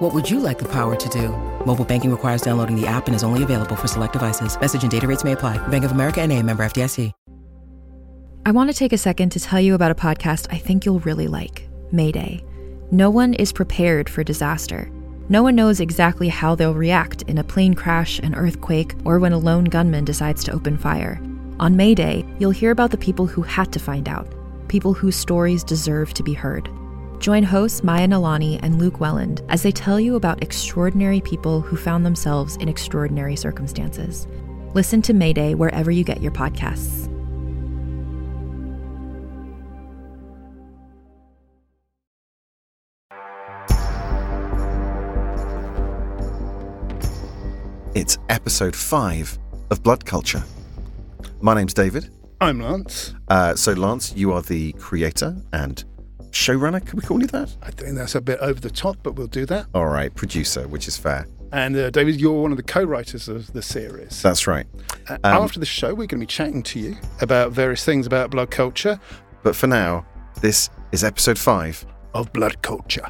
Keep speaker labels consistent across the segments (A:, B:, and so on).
A: What would you like the power to do? Mobile banking requires downloading the app and is only available for select devices. Message and data rates may apply. Bank of America and a member FDIC.
B: I want to take a second to tell you about a podcast I think you'll really like Mayday. No one is prepared for disaster. No one knows exactly how they'll react in a plane crash, an earthquake, or when a lone gunman decides to open fire. On Mayday, you'll hear about the people who had to find out, people whose stories deserve to be heard. Join hosts Maya Nalani and Luke Welland as they tell you about extraordinary people who found themselves in extraordinary circumstances. Listen to Mayday wherever you get your podcasts.
C: It's episode five of Blood Culture. My name's David.
D: I'm Lance.
C: Uh, so, Lance, you are the creator and showrunner. Can we call you that?
D: I think that's a bit over the top, but we'll do that.
C: All right, producer, which is fair.
D: And uh, David, you're one of the co-writers of the series.
C: That's right.
D: Uh, after the show, we're going to be chatting to you about various things about blood culture.
C: But for now, this is episode five.
D: Of blood culture.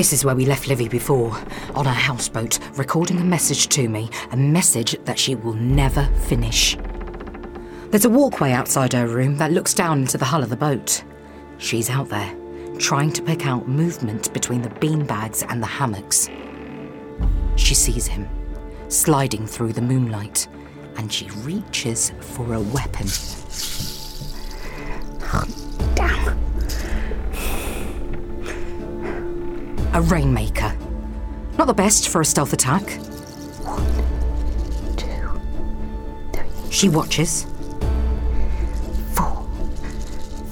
E: This is where we left Livy before, on a houseboat, recording a message to me, a message that she will never finish. There's a walkway outside her room that looks down into the hull of the boat. She's out there, trying to pick out movement between the beanbags and the hammocks. She sees him, sliding through the moonlight, and she reaches for a weapon. A rainmaker. Not the best for a stealth attack.
F: One, two, three,
E: She watches,
F: four,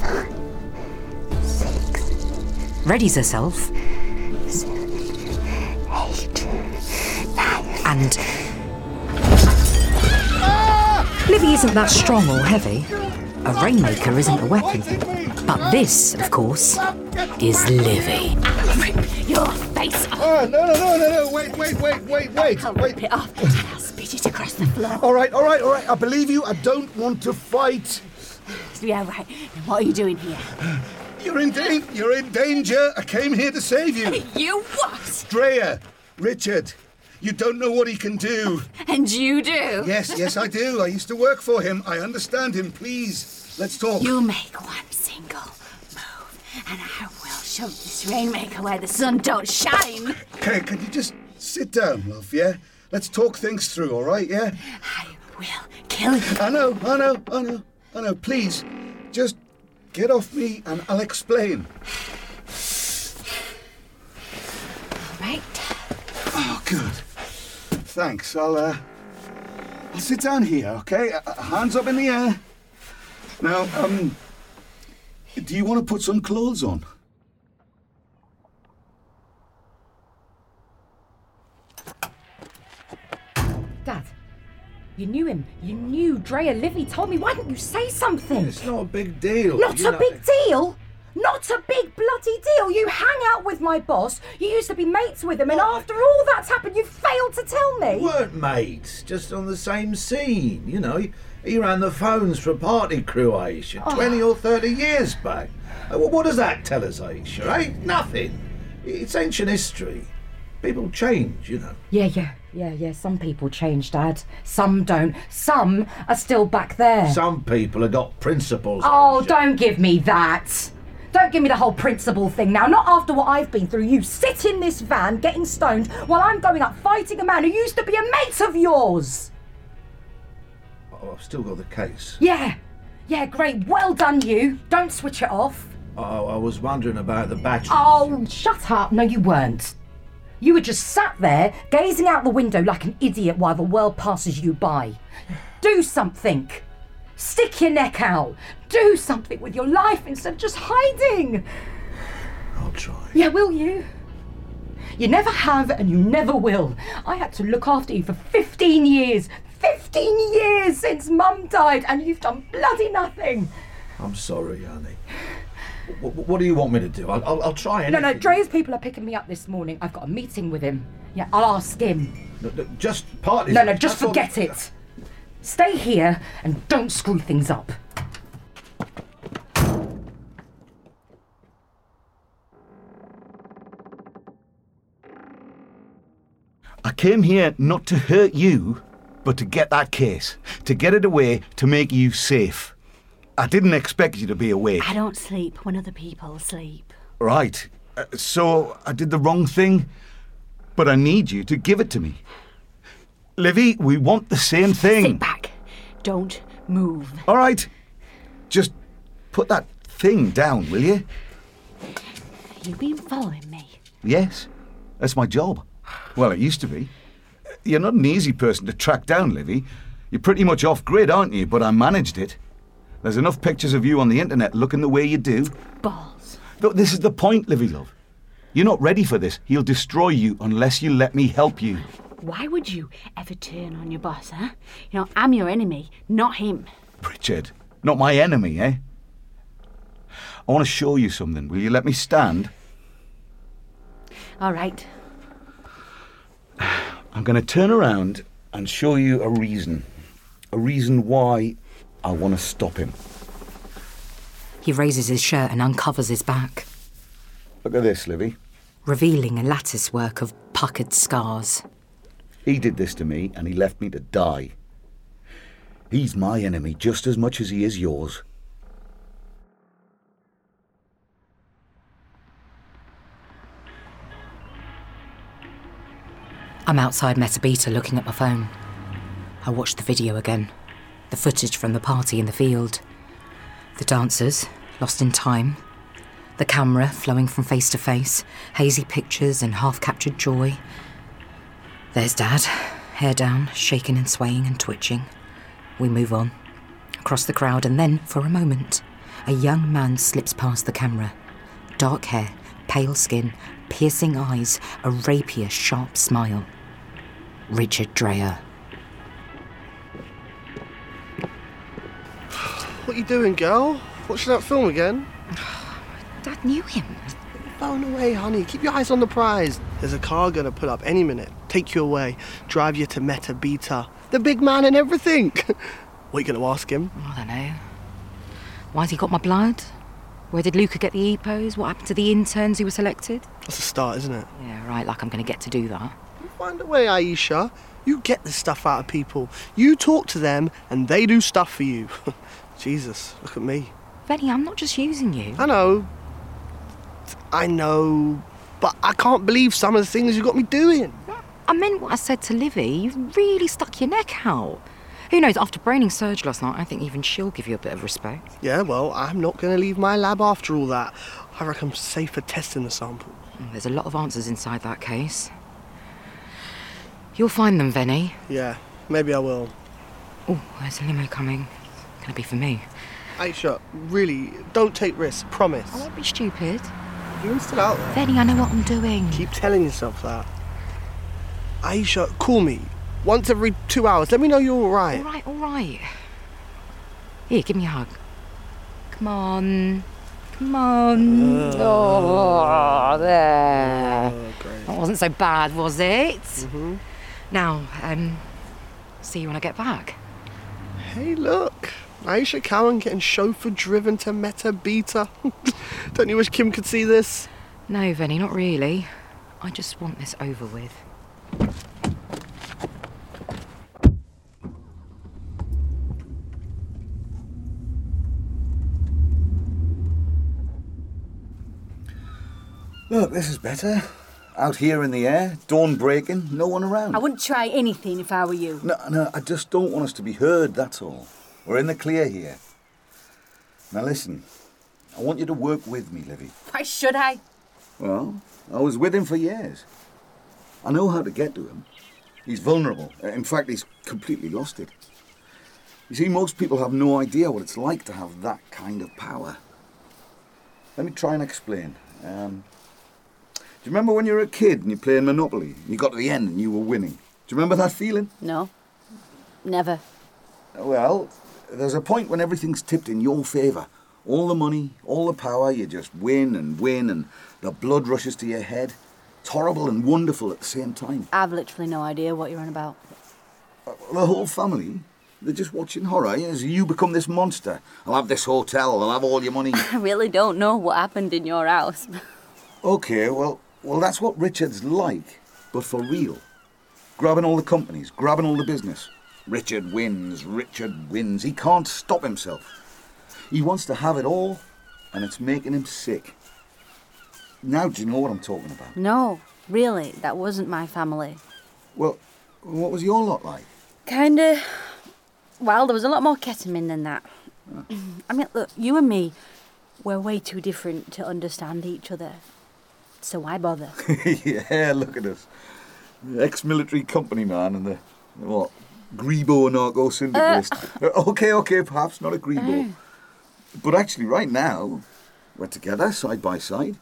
F: five, six,
E: readies herself,
F: seven, eight, nine.
E: and. Livy isn't that strong or heavy. A rainmaker isn't a weapon. But this, of course, is Livy.
F: Face off.
D: Oh, no, no, no, no, no. Wait, wait, wait, wait, wait.
F: I'll
D: wait.
F: rip it off and I'll spit it across the floor.
D: All right, all right, all right. I believe you. I don't want to fight.
F: Yeah, right. Then what are you doing here?
D: You're in danger. You're in danger. I came here to save you.
F: You what?
D: Drea, Richard, you don't know what he can do.
F: And you do?
D: Yes, yes, I do. I used to work for him. I understand him. Please, let's talk.
F: You make one single move, and I shove this rainmaker where the sun don't shine.
D: Okay, can you just sit down, love, yeah? Let's talk things through, all right, yeah?
F: I will kill you.
D: I know, I know, I know, I know. Please, just get off me and I'll explain.
F: All right.
D: Oh, good. Thanks. I'll, uh, I'll sit down here, okay? Uh, hands up in the air. Now, um, do you want to put some clothes on?
G: You knew him. You knew Drea. Livy told me. Why didn't you say something?
H: It's not a big deal.
G: Not
H: you
G: a
H: know.
G: big deal. Not a big bloody deal. You hang out with my boss. You used to be mates with him, and after all that's happened, you failed to tell me.
H: We weren't mates, just on the same scene. You know, he, he ran the phones for a party crew, Aisha,
G: Oh.
H: 20 or 30 years back. Uh, what does that tell us, Aisha, eh? Nothing. It's ancient history. People change, you know.
G: Yeah, yeah, yeah, yeah. Some people change, Dad. Some don't. Some are still back there.
H: Some people have got principles.
G: Oh, don't give me that. Don't give me the whole principle thing now. Not after what I've been through. You sit in this van getting stoned while I'm going up fighting a man who used to be a mate of yours.
H: Oh, I've still got the case.
G: Yeah. Yeah, great. Well done, you. Don't switch it off.
H: Oh, I was wondering about the batteries.
G: Oh, shut up. No, you weren't.
I: You were just sat there, gazing out the window like an idiot while the world passes you by. Do something. Stick your neck out. Do something with your life instead of just hiding.
H: I'll try.
I: Yeah, will you? You never have and you never will. I had to look after you for 15 years. 15 years since Mum died, and you've done bloody nothing.
H: I'm sorry, honey. What, what do you want me to do? I'll, I'll, I'll try
I: No,
H: anything.
I: no, Dre's people are picking me up this morning. I've got a meeting with him. Yeah, I'll ask him.
H: No, no, Just partly.
I: No, no, just
H: that's all-
I: forget it. Stay here and don't screw things up.
J: I came here not to hurt you, but to get that case, to get it away, to make you safe. I didn't expect you to be awake.
F: I don't sleep when other people sleep.
J: Right. Uh, so I did the wrong thing, but I need you to give it to me. Livy, we want the same thing.
F: Sit back. Don't move.
J: All right. Just put that thing down, will you?
F: You've been following me.
J: Yes. That's my job. Well, it used to be. You're not an easy person to track down, Livy. You're pretty much off grid, aren't you? But I managed it. There's enough pictures of you on the internet looking the way you do.
F: Balls.
J: Look, this is the point, Livy, love. You're not ready for this. He'll destroy you unless you let me help you.
F: Why would you ever turn on your boss, huh? You know, I'm your enemy, not him.
J: Pritchard, not my enemy, eh? I want to show you something. Will you let me stand?
F: All right.
J: I'm going to turn around and show you a reason. A reason why I want to stop him.
E: He raises his shirt and uncovers his back,
J: Look at this, Livy.
E: revealing a lattice work of puckered scars.
J: He did this to me and he left me to die. He's my enemy just as much as he is yours.
E: I'm outside Metabeta looking at my phone. I watch the video again. The footage from the party in the field. The dancers, lost in time. The camera flowing from face to face, hazy pictures and half captured joy. There's Dad, hair down, shaking and swaying and twitching. We move on, across the crowd, and then, for a moment, a young man slips past the camera. Dark hair, pale skin, piercing eyes, a rapier, sharp smile. Richard Dreyer.
K: You doing, girl? Watching that film again?
E: Dad knew him.
K: Phone away, honey. Keep your eyes on the prize. There's a car gonna pull up any minute. Take you away. Drive you to Meta Beta. The big man and everything. what are you gonna ask him?
E: I don't know. Why's he got my blood? Where did Luca get the EPOs? What happened to the interns who were selected?
K: That's a start, isn't it?
E: Yeah, right, like I'm going to get to do that.
K: Find a way, Aisha. You get this stuff out of people. You talk to them, and they do stuff for you. Jesus, look at me.
E: Benny, I'm not just using you.
K: I know. I know. But I can't believe some of the things you got me doing.
E: I meant what I said to Livy. You've really stuck your neck out. Who knows, after braining Serge last night, I think even she'll give you a bit of respect.
K: Yeah, well, I'm not going to leave my lab after all that. I reckon I'm safe for testing the samples.
E: Mm, There's a lot of answers inside that case. You'll find them, Venny.
K: Yeah, maybe I will.
E: Oh, there's a limo coming. Gonna be for me.
K: Aisha, really, don't take risks, promise.
E: I won't be stupid.
K: You're still out there.
E: Venny, I know what I'm doing.
K: Keep telling yourself that. Aisha, call me. Once every two hours. Let me know you're alright.
E: All right, all right. Here, give me a hug. Come on. Come on. oh, there.
K: Oh.
E: That wasn't so bad, was it? Mm-hmm. Now, um, see you when I get back.
K: Hey, look. Aisha Cowan getting chauffeur driven to Meta Beta. Don't you wish Kim could see this?
E: No, Venny, not really. I just want this over with.
J: Look, this is better. Out here in the air, dawn breaking, no one around.
F: I wouldn't try anything if I were you.
J: No, no, I just don't want us to be heard, that's all. We're in the clear here. Now listen, I want you to work with me, Livy.
F: Why should I?
J: Well, I was with him for years. I know how to get to him. He's vulnerable. In fact, he's completely lost it. You see, most people have no idea what it's like to have that kind of power. Let me try and explain. Um, do you remember when you were a kid and you played Monopoly? And you got to the end and you were winning. Do you remember that feeling?
F: No. Never.
J: Well, there's a point when everything's tipped in your favour. All the money, all the power, you just win and win, and the blood rushes to your head. It's horrible and wonderful at the same time.
F: I've literally no idea what you're on about.
J: Uh, the whole family, they're just watching horror as you become this monster. I'll have this hotel, I'll have all your money.
F: I really don't know what happened in your house.
J: okay, well, well, that's what Richard's like, but for real. Grabbing all the companies, grabbing all the business. Richard wins, Richard wins. He can't stop himself. He wants to have it all, and it's making him sick. Now, do you know what I'm talking about?
F: No, really, that wasn't my family.
J: Well, what was your lot like?
F: Kinda. Well, there was a lot more ketamine than that. Ah. I mean, look, you and me, we're way too different to understand each other. So why bother?
J: yeah, look at us. Ex military company man and the, what, Grebo narco syndicalist. Uh, okay, okay, perhaps not a Grebo. But actually, right now, we're together, side by side,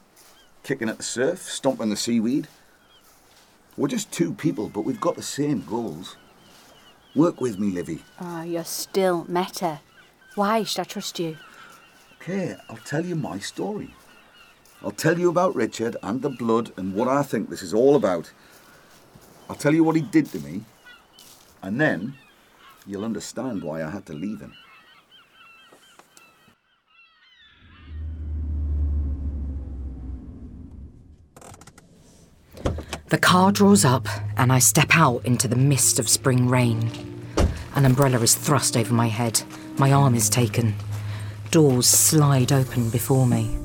J: kicking at the surf, stomping the seaweed. We're just two people, but we've got the same goals. Work with me, Livy.
F: Oh, you're still meta. Why should I trust you?
J: Okay, I'll tell you my story. I'll tell you about Richard and the blood and what I think this is all about. I'll tell you what he did to me, and then you'll understand why I had to leave him.
E: The car draws up, and I step out into the mist of spring rain. An umbrella is thrust over my head. My arm is taken. Doors slide open before me.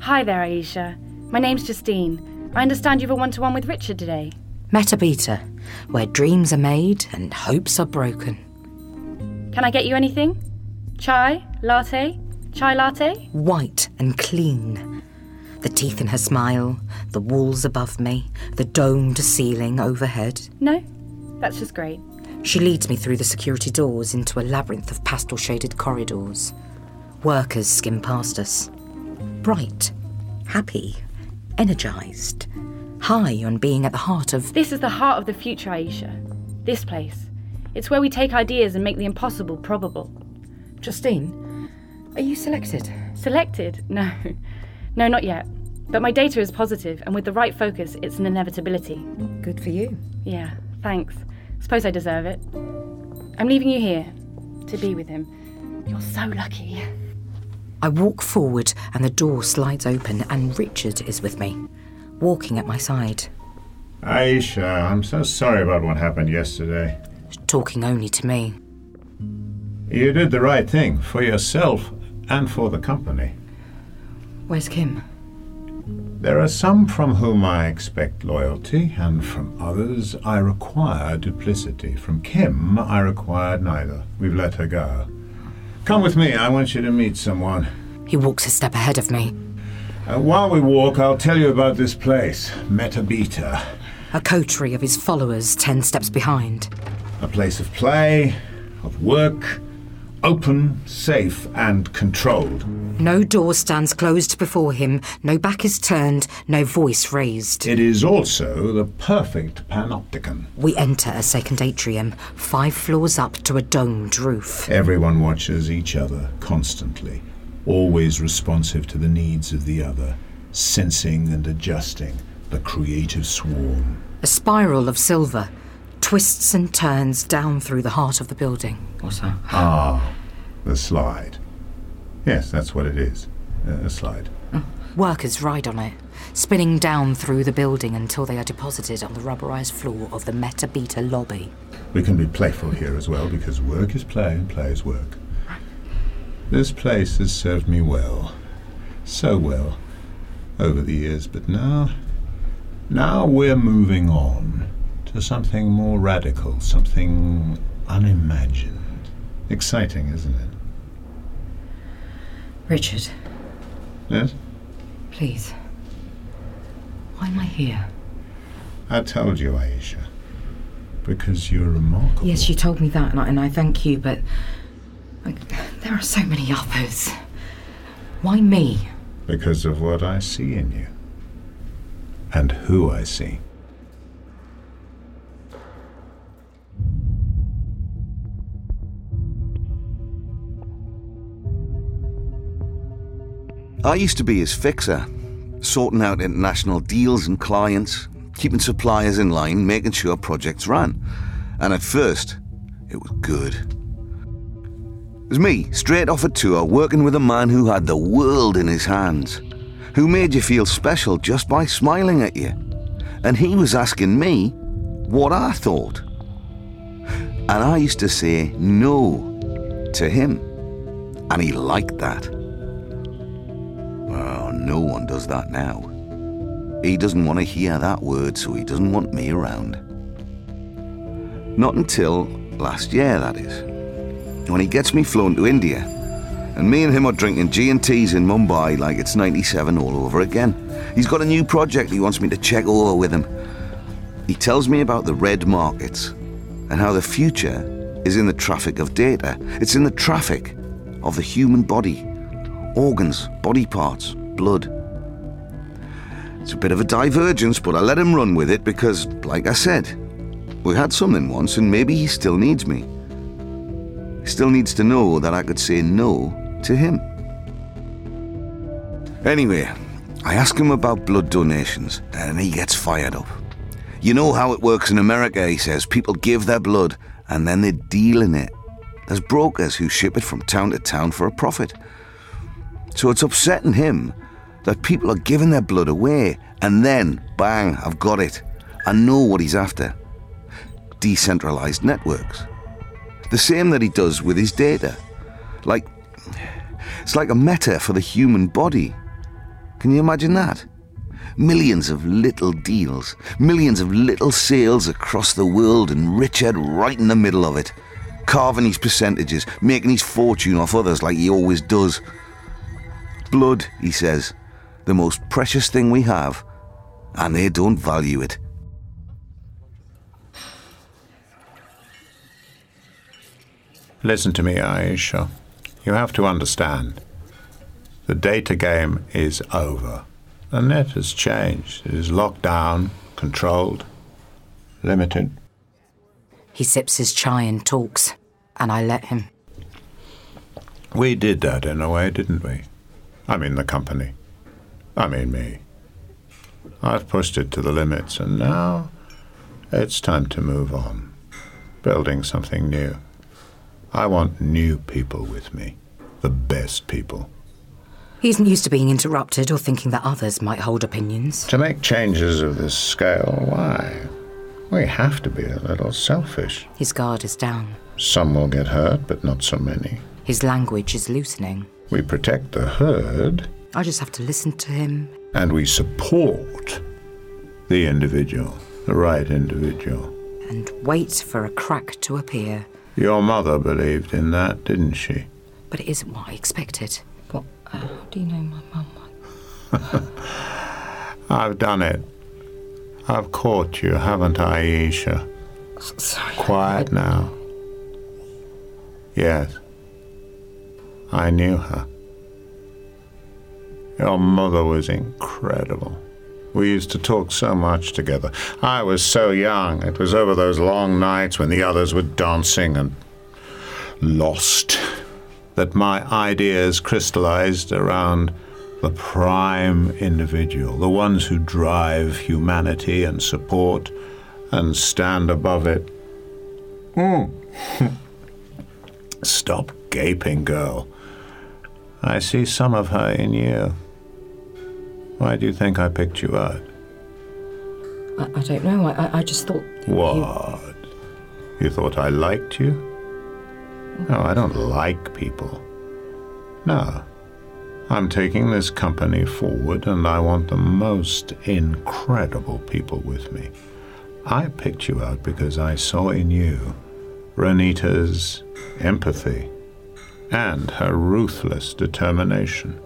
L: Hi there, Aisha. My name's Justine. I understand you've a one to one with Richard today.
E: Metabeta, where dreams are made and hopes are broken.
L: Can I get you anything? Chai? Latte? Chai latte?
E: White and clean. The teeth in her smile, the walls above me, the domed ceiling overhead.
L: No? That's just great.
E: She leads me through the security doors into a labyrinth of pastel shaded corridors. Workers skim past us. Bright, happy, energized, high on being at the heart of.
L: This is the heart of the future, Aisha. This place. It's where we take ideas and make the impossible probable.
E: Justine, are you selected?
L: Selected? No. No, not yet. But my data is positive, and with the right focus, it's an inevitability.
E: Good for you.
L: Yeah, thanks. Suppose I deserve it. I'm leaving you here to be with him. You're so lucky.
E: I walk forward, and the door slides open, and Richard is with me, walking at my side.
M: Aisha, I'm so sorry about what happened yesterday.
E: Talking only to me.
M: You did the right thing for yourself and for the company.
E: Where's Kim?
M: There are some from whom I expect loyalty, and from others I require duplicity. From Kim, I required neither. We've let her go. Come with me, I want you to meet someone.
E: He walks a step ahead of me.
M: Uh, while we walk, I'll tell you about this place, Metabeta.
E: A coterie of his followers ten steps behind.
M: A place of play, of work, open, safe, and controlled.
E: No door stands closed before him, no back is turned, no voice raised.
M: It is also the perfect panopticon.
E: We enter a second atrium, five floors up to a domed roof.
M: Everyone watches each other constantly, always responsive to the needs of the other, sensing and adjusting the creative swarm.
E: A spiral of silver twists and turns down through the heart of the building.
M: What's that? Ah, the slide. Yes, that's what it is. Uh, a slide.
E: Oh. Workers ride on it, spinning down through the building until they are deposited on the rubberized floor of the Metabeta lobby.
M: We can be playful here as well because work is play and play is work. This place has served me well. So well. Over the years, but now. Now we're moving on to something more radical, something unimagined. Exciting, isn't it?
E: Richard.
M: Yes?
E: Please. Why am I here?
M: I told you, Aisha. Because you're remarkable.
E: Yes, you told me that, and I, and I thank you, but like, there are so many others. Why me?
M: Because of what I see in you. And who I see.
J: I used to be his fixer, sorting out international deals and clients, keeping suppliers in line, making sure projects ran. And at first, it was good. It was me, straight off a tour, working with a man who had the world in his hands, who made you feel special just by smiling at you. And he was asking me what I thought. And I used to say no to him. And he liked that. Well, no one does that now. He doesn't want to hear that word, so he doesn't want me around. Not until last year, that is. When he gets me flown to India, and me and him are drinking G&Ts in Mumbai like it's 97 all over again. He's got a new project he wants me to check over with him. He tells me about the red markets and how the future is in the traffic of data. It's in the traffic of the human body organs, body parts, blood. It's a bit of a divergence, but I let him run with it because, like I said, we had something once and maybe he still needs me. Still needs to know that I could say no to him. Anyway, I ask him about blood donations and he gets fired up. You know how it works in America, he says. People give their blood and then they deal in it. There's brokers who ship it from town to town for a profit. So it's upsetting him that people are giving their blood away and then, bang, I've got it. I know what he's after. Decentralized networks. The same that he does with his data. Like, it's like a meta for the human body. Can you imagine that? Millions of little deals, millions of little sales across the world, and Richard right in the middle of it, carving his percentages, making his fortune off others like he always does. Blood, he says, the most precious thing we have, and they don't value it.
M: Listen to me, Aisha. You have to understand. The data game is over. The net has changed. It is locked down, controlled, limited.
E: He sips his chai and talks, and I let him.
M: We did that in a way, didn't we? I mean, the company. I mean, me. I've pushed it to the limits, and now it's time to move on. Building something new. I want new people with me. The best people.
E: He isn't used to being interrupted or thinking that others might hold opinions.
M: To make changes of this scale, why? We have to be a little selfish.
E: His guard is down.
M: Some will get hurt, but not so many.
E: His language is loosening.
M: We protect the herd.
E: I just have to listen to him.
M: And we support the individual, the right individual.
E: And wait for a crack to appear.
M: Your mother believed in that, didn't she?
E: But it isn't what I expected. What? How do you know my mum?
M: I've done it. I've caught you, haven't I, Aisha?
E: Sorry.
M: Quiet now. Yes. I knew her. Your mother was incredible. We used to talk so much together. I was so young. It was over those long nights when the others were dancing and lost that my ideas crystallized around the prime individual, the ones who drive humanity and support and stand above it. Mm. Stop gaping, girl. I see some of her in you. Why do you think I picked you out?
E: I, I don't know. I, I just thought.
M: What? You thought I liked you? No, I don't like people. No. I'm taking this company forward and I want the most incredible people with me. I picked you out because I saw in you Renita's empathy and her ruthless determination.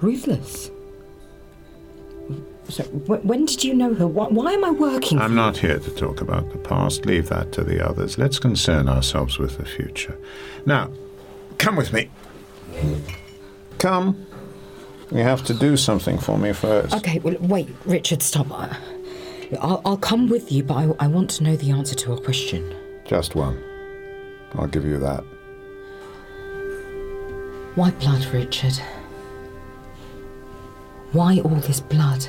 E: Ruthless? So, wh- when did you know her? Why, why am I working?
M: I'm not here to talk about the past. Leave that to the others. Let's concern ourselves with the future. Now, come with me. Come. You have to do something for me first.
E: Okay, well, wait, Richard, stop. I'll, I'll come with you, but I, I want to know the answer to a question.
M: Just one. I'll give you that.
E: Why blood, Richard? Why all this blood?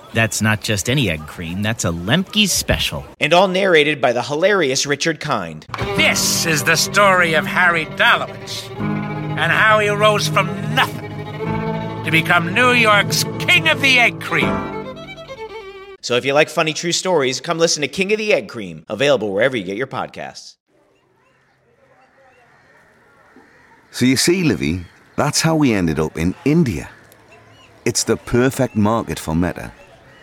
N: That's not just any egg cream, that's a Lemke's special.
O: And all narrated by the hilarious Richard Kind.
P: This is the story of Harry Dalowitz and how he rose from nothing to become New York's King of the Egg Cream.
O: So if you like funny true stories, come listen to King of the Egg Cream, available wherever you get your podcasts.
J: So you see, Livy, that's how we ended up in India. It's the perfect market for Meta.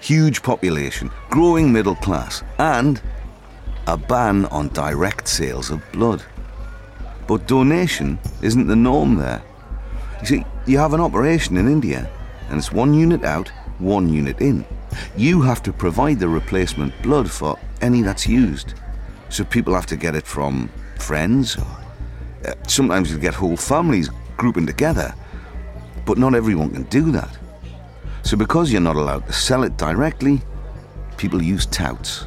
J: Huge population, growing middle class, and a ban on direct sales of blood. But donation isn't the norm there. You see, you have an operation in India, and it's one unit out, one unit in. You have to provide the replacement blood for any that's used. So people have to get it from friends, uh, sometimes you get whole families grouping together. But not everyone can do that. So, because you're not allowed to sell it directly, people use touts,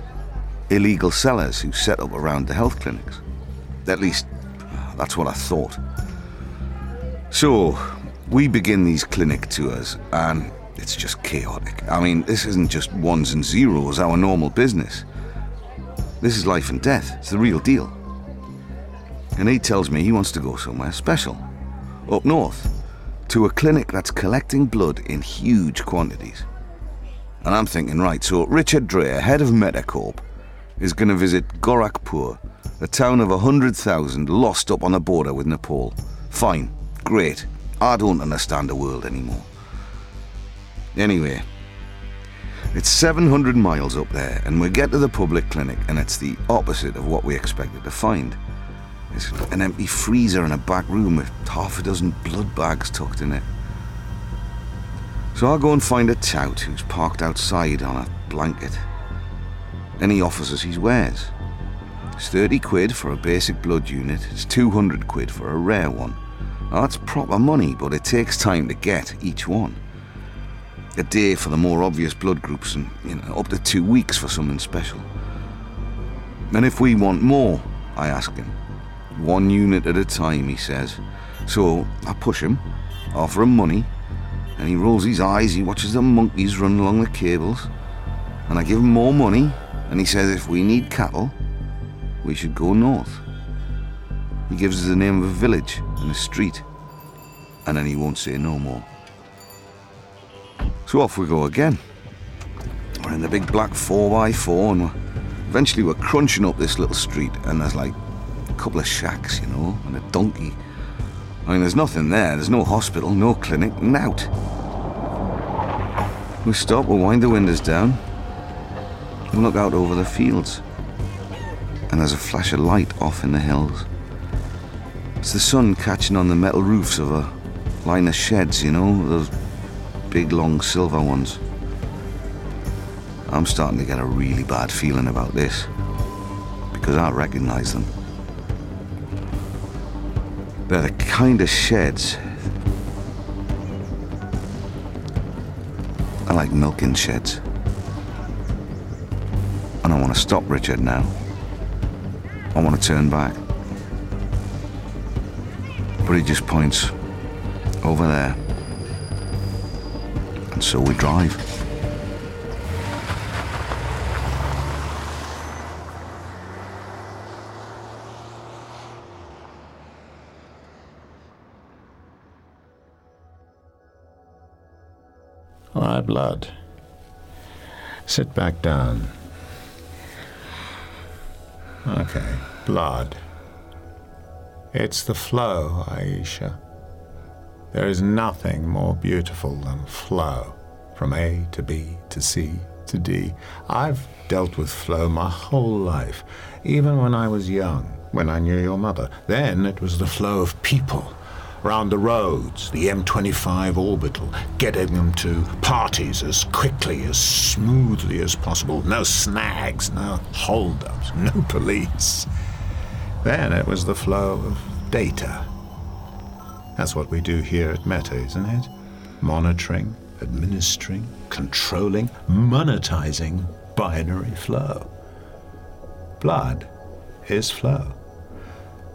J: illegal sellers who set up around the health clinics. At least, ah, that's what I thought. So, we begin these clinic tours, and it's just chaotic. I mean, this isn't just ones and zeros, our normal business. This is life and death, it's the real deal. And he tells me he wants to go somewhere special, up north to a clinic that's collecting blood in huge quantities. And I'm thinking, right, so Richard Dreher, head of Metacorp, is going to visit Gorakhpur, a town of 100,000 lost up on the border with Nepal. Fine, great. I don't understand the world anymore. Anyway, it's 700 miles up there, and we get to the public clinic, and it's the opposite of what we expected to find. It's an empty freezer in a back room with half a dozen blood bags tucked in it. So I'll go and find a tout who's parked outside on a blanket. Then he offers us his wares. It's 30 quid for a basic blood unit, it's 200 quid for a rare one. Now, that's proper money, but it takes time to get each one. A day for the more obvious blood groups, and you know, up to two weeks for something special. And if we want more, I ask him. One unit at a time, he says. So I push him, offer him money, and he rolls his eyes, he watches the monkeys run along the cables. And I give him more money, and he says if we need cattle, we should go north. He gives us the name of a village and a street, and then he won't say no more. So off we go again. We're in the big black 4x4, and eventually we're crunching up this little street, and there's like a couple of shacks, you know, and a donkey. I mean, there's nothing there. There's no hospital, no clinic, nout. We stop, we wind the windows down, and look out over the fields. And there's a flash of light off in the hills. It's the sun catching on the metal roofs of a line of sheds, you know, those big long silver ones. I'm starting to get a really bad feeling about this because I recognize them. They're the kind of sheds I like milking sheds. And I want to stop Richard now. I want to turn back. But he just points over there. And so we drive.
M: Blood. Sit back down. Okay, blood. It's the flow, Aisha. There is nothing more beautiful than flow from A to B to C to D. I've dealt with flow my whole life, even when I was young, when I knew your mother. Then it was the flow of people round the roads, the M25 orbital, getting them to parties as quickly, as smoothly as possible. No snags, no hold-ups, no police. Then it was the flow of data. That's what we do here at Meta, isn't it? Monitoring, administering, controlling, monetizing binary flow. Blood is flow.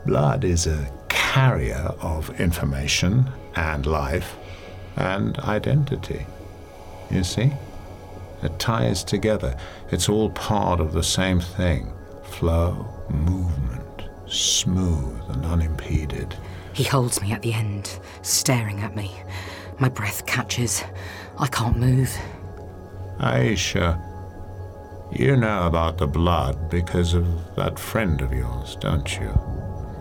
M: Blood is a carrier of information and life and identity. You see? It ties together. It's all part of the same thing flow, movement, smooth and unimpeded.
E: He holds me at the end, staring at me. My breath catches. I can't move.
M: Aisha, you know about the blood because of that friend of yours, don't you?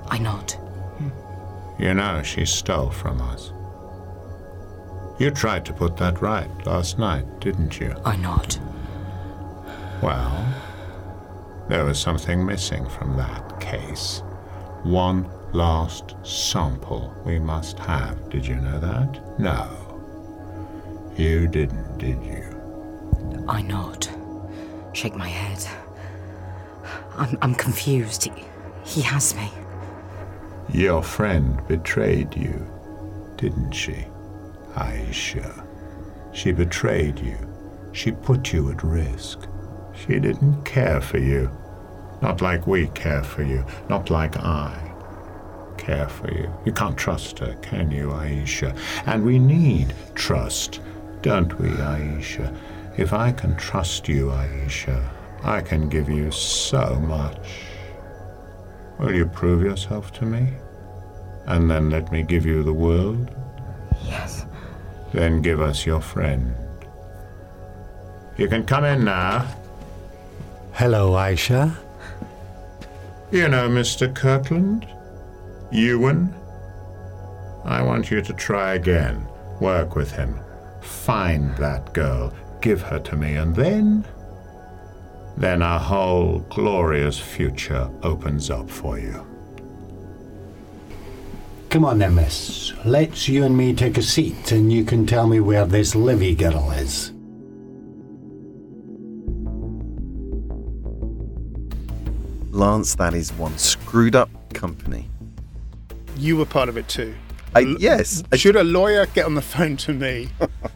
E: I nod.
M: You know she stole from us. You tried to put that right last night, didn't you?
E: I nod.
M: Well, there was something missing from that case. One last sample we must have. Did you know that? No. You didn't, did you?
E: I nod. Shake my head. I'm, I'm confused. He, he has me.
M: Your friend betrayed you, didn't she? Aisha. She betrayed you. She put you at risk. She didn't care for you. Not like we care for you. Not like I care for you. You can't trust her, can you, Aisha? And we need trust, don't we, Aisha? If I can trust you, Aisha, I can give you so much. Will you prove yourself to me? And then let me give you the world?
E: Yes.
M: Then give us your friend. You can come in now.
Q: Hello, Aisha.
M: You know Mr. Kirkland? Ewan? I want you to try again. Work with him. Find that girl. Give her to me. And then. Then a whole glorious future opens up for you.
Q: Come on then, miss. Let's you and me take a seat and you can tell me where this Livy girl is.
C: Lance, that is one screwed up company.
R: You were part of it too.
C: I, yes.
R: Should a lawyer get on the phone to me,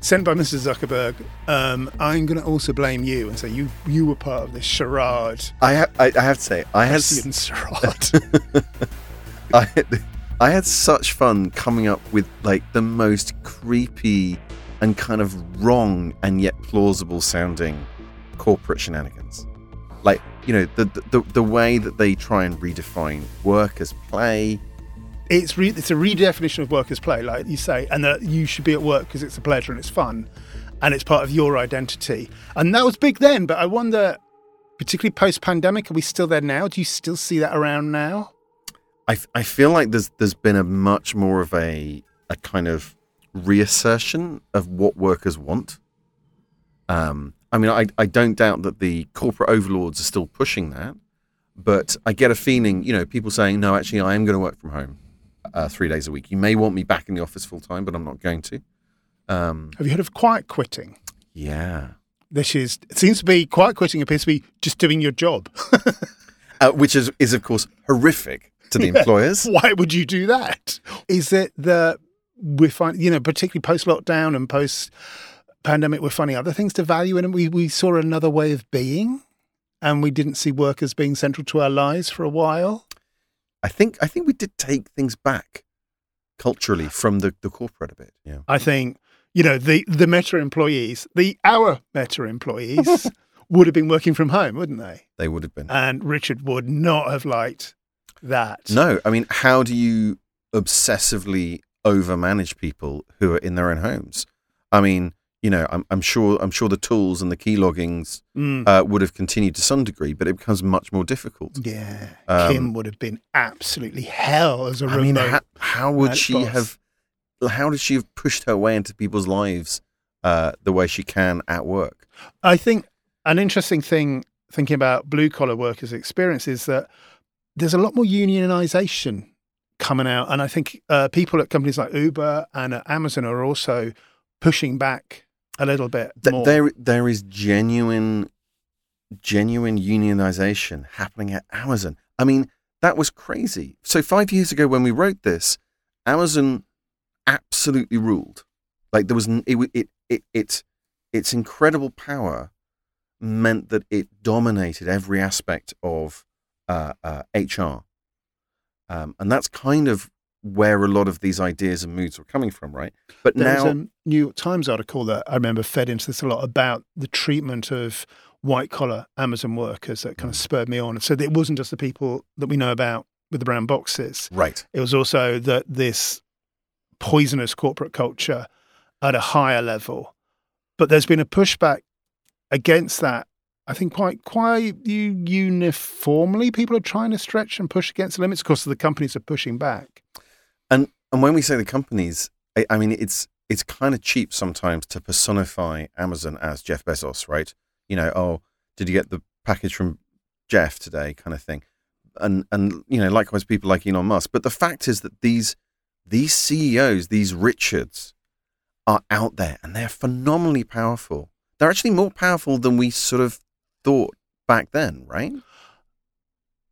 R: sent by Mr. Zuckerberg, um, I'm going to also blame you and say you you were part of this charade.
C: I, ha- I, I have to say, I had
R: Hessian charade.
C: I had, I had such fun coming up with like the most creepy and kind of wrong and yet plausible sounding corporate shenanigans. Like you know the the, the way that they try and redefine work as play.
R: It's re- it's a redefinition of work as play, like you say, and that you should be at work because it's a pleasure and it's fun, and it's part of your identity. And that was big then, but I wonder, particularly post pandemic, are we still there now? Do you still see that around now?
C: I I feel like there's there's been a much more of a a kind of reassertion of what workers want. Um, I mean, I I don't doubt that the corporate overlords are still pushing that, but I get a feeling, you know, people saying, no, actually, I am going to work from home uh, three days a week. You may want me back in the office full time, but I'm not going to. Um,
R: Have you heard of quiet quitting?
C: yeah.
R: This is it seems to be quiet quitting appears to be just doing your job.
C: Uh, which is, is, of course, horrific to the
R: Yeah.
C: employers.
R: Why would you do that? Is it that we find, you know, particularly post lockdown and post pandemic, we're finding other things to value and we, we saw another way of being and we didn't see work as being central to our lives for a while?
C: I think I think we did take things back culturally from the, the corporate a bit. Yeah.
R: I think, you know, the, the Meta employees, the our Meta employees would have been working from home, wouldn't they?
C: They would have been.
R: And Richard would not have liked that.
C: No, I mean, how do you obsessively overmanage people who are in their own homes? I mean, you know, I'm, I'm sure I'm sure the tools and the key loggings
R: Mm.
C: uh, would have continued to some degree, but it becomes much more difficult.
R: Yeah.
C: Um,
R: Kim would have been absolutely hell as a
C: I mean, how, how would she
R: boss.
C: have? How did she have pushed her way into people's lives uh, the way she can at work?
R: I think an interesting thing thinking about blue collar workers' experience is that there's a lot more unionization coming out. And I think uh, people at companies like Uber and Amazon are also pushing back a little bit
C: Th-
R: more.
C: there there is genuine genuine unionization happening at Amazon. I mean, that was crazy. So 5 years ago when we wrote this, Amazon absolutely ruled. Like there was it it it, it its incredible power meant that it dominated every aspect of uh, uh, HR. Um, and that's kind of where a lot of these ideas and moods were coming from, right? But
R: There's
C: now
R: a New York Times article that I remember fed into this a lot about the treatment of white collar Amazon workers that
C: Mm.
R: kind of spurred me on. So it wasn't just the people that we know about with the brown boxes.
C: Right.
R: It was also that this poisonous corporate culture at a higher level. But there's been a pushback against that. I think quite quite uniformly, people are trying to stretch and push against the limits. Of course, the companies are pushing back.
C: And and when we say the companies, I, I mean it's it's kind of cheap sometimes to personify Amazon as Jeff Bezos, right? You know, oh, did you get the package from Jeff today, kind of thing, and and you know, likewise people like Elon Musk. But the fact is that these these CEOs, these Richards, are out there and they're phenomenally powerful. They're actually more powerful than we sort of thought back then, right?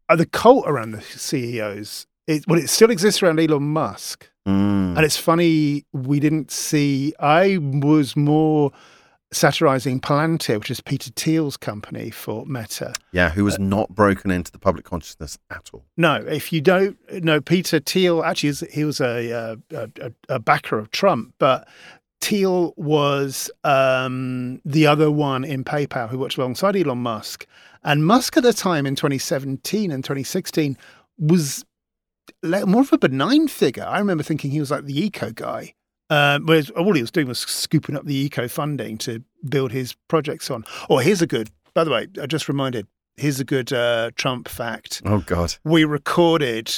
R: Uh, the cult around the CEOs, it, well, it still exists around Elon Musk.
C: Mm.
R: And it's funny, we didn't see, I was more satirizing Palantir, which is Peter Thiel's company for Meta.
C: Yeah, who was not broken into the public consciousness at all.
R: No, if you don't know, Peter Thiel actually is, he was a, uh, a, a, a backer of Trump, but Thiel was um, the other one in PayPal who worked alongside Elon Musk. And Musk at the time in 2017 and 2016 was more of a benign figure. I remember thinking he was like the eco guy. Um, whereas all he was doing was scooping up the eco funding to build his projects on. Oh, here's a good, by the way, I just reminded, here's a good uh, Trump fact.
C: Oh God.
R: We recorded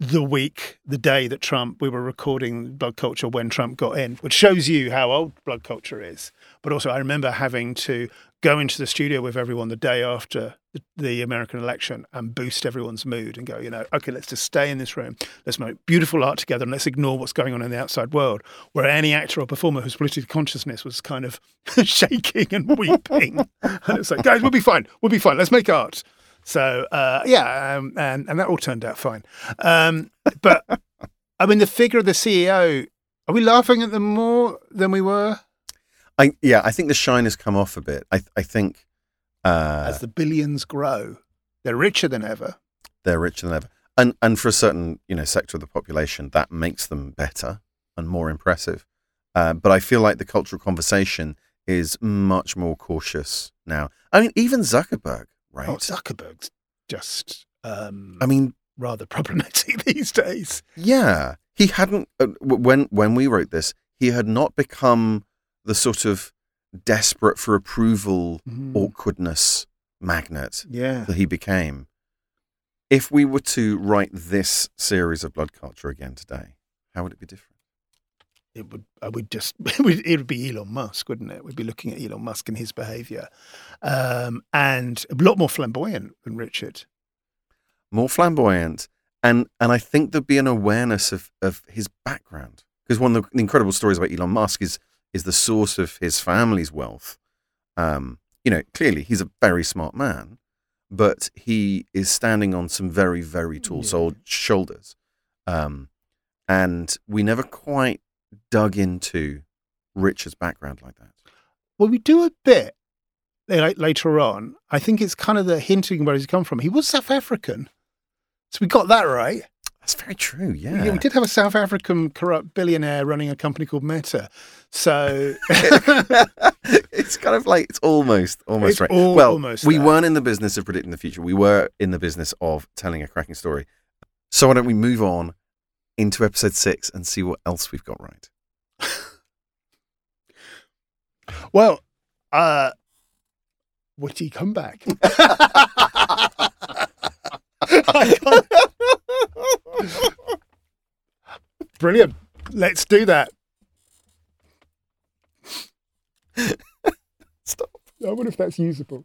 R: the week, the day that Trump, we were recording Blood Culture when Trump got in, which shows you how old Blood Culture is. But also, I remember having to go into the studio with everyone the day after the, American election and boost everyone's mood and go, you know, okay, let's just stay in this room. Let's make beautiful art together and let's ignore what's going on in the outside world. Where any actor or performer whose political consciousness was kind of shaking and weeping. and it's like, guys, we'll be fine. We'll be fine. Let's make art. So uh, yeah, um, and and that all turned out fine. Um, but I mean, the figure of the CEO. Are we laughing at them more than we were?
C: I yeah, I think the shine has come off a bit. I I think uh,
R: As the billions grow, they're richer than ever.
C: they're richer than ever, and and for a certain you know sector of the population, that makes them better and more impressive. Uh, but I feel like the cultural conversation is much more cautious now. I mean, even Zuckerberg, right?
R: Oh, Zuckerberg's just. Um,
C: I mean,
R: rather problematic these days.
C: Yeah, he hadn't uh, when when we wrote this, he had not become the sort of desperate for approval,
R: Mhm.
C: awkwardness magnet
R: Yeah.
C: that he became. If we were to write this series of Blood Culture again today, how would it be different?
R: It would. I would just. It would, it would be Elon Musk, wouldn't it? We'd be looking at Elon Musk and his behaviour, um, and a lot more flamboyant than Richard.
C: More flamboyant, and and I think there'd be an awareness of of his background because one of the incredible stories about Elon Musk is is the source of his family's wealth. Um, you know, clearly he's a very smart man, but he is standing on some very very tall sol- shoulders, um, and we never quite dug into Richard's background like that.
R: Well, we do a bit eh, la- later on. I think it's kind of the hinting where he's come from. He was South African, so we got that right.
C: That's very true. Yeah,
R: we did have a South African corrupt billionaire running a company called Meta. So
C: it's kind of like it's almost almost
R: It's
C: right.
R: al-
C: well,
R: almost
C: we
R: there.
C: weren't in the business of predicting the future. We were in the business of telling a cracking story. So why don't we move on into episode six and see what else we've got right?
R: Well, uh, witty comeback. I can't- Brilliant. Let's do that.
C: Stop.
R: I wonder if that's usable.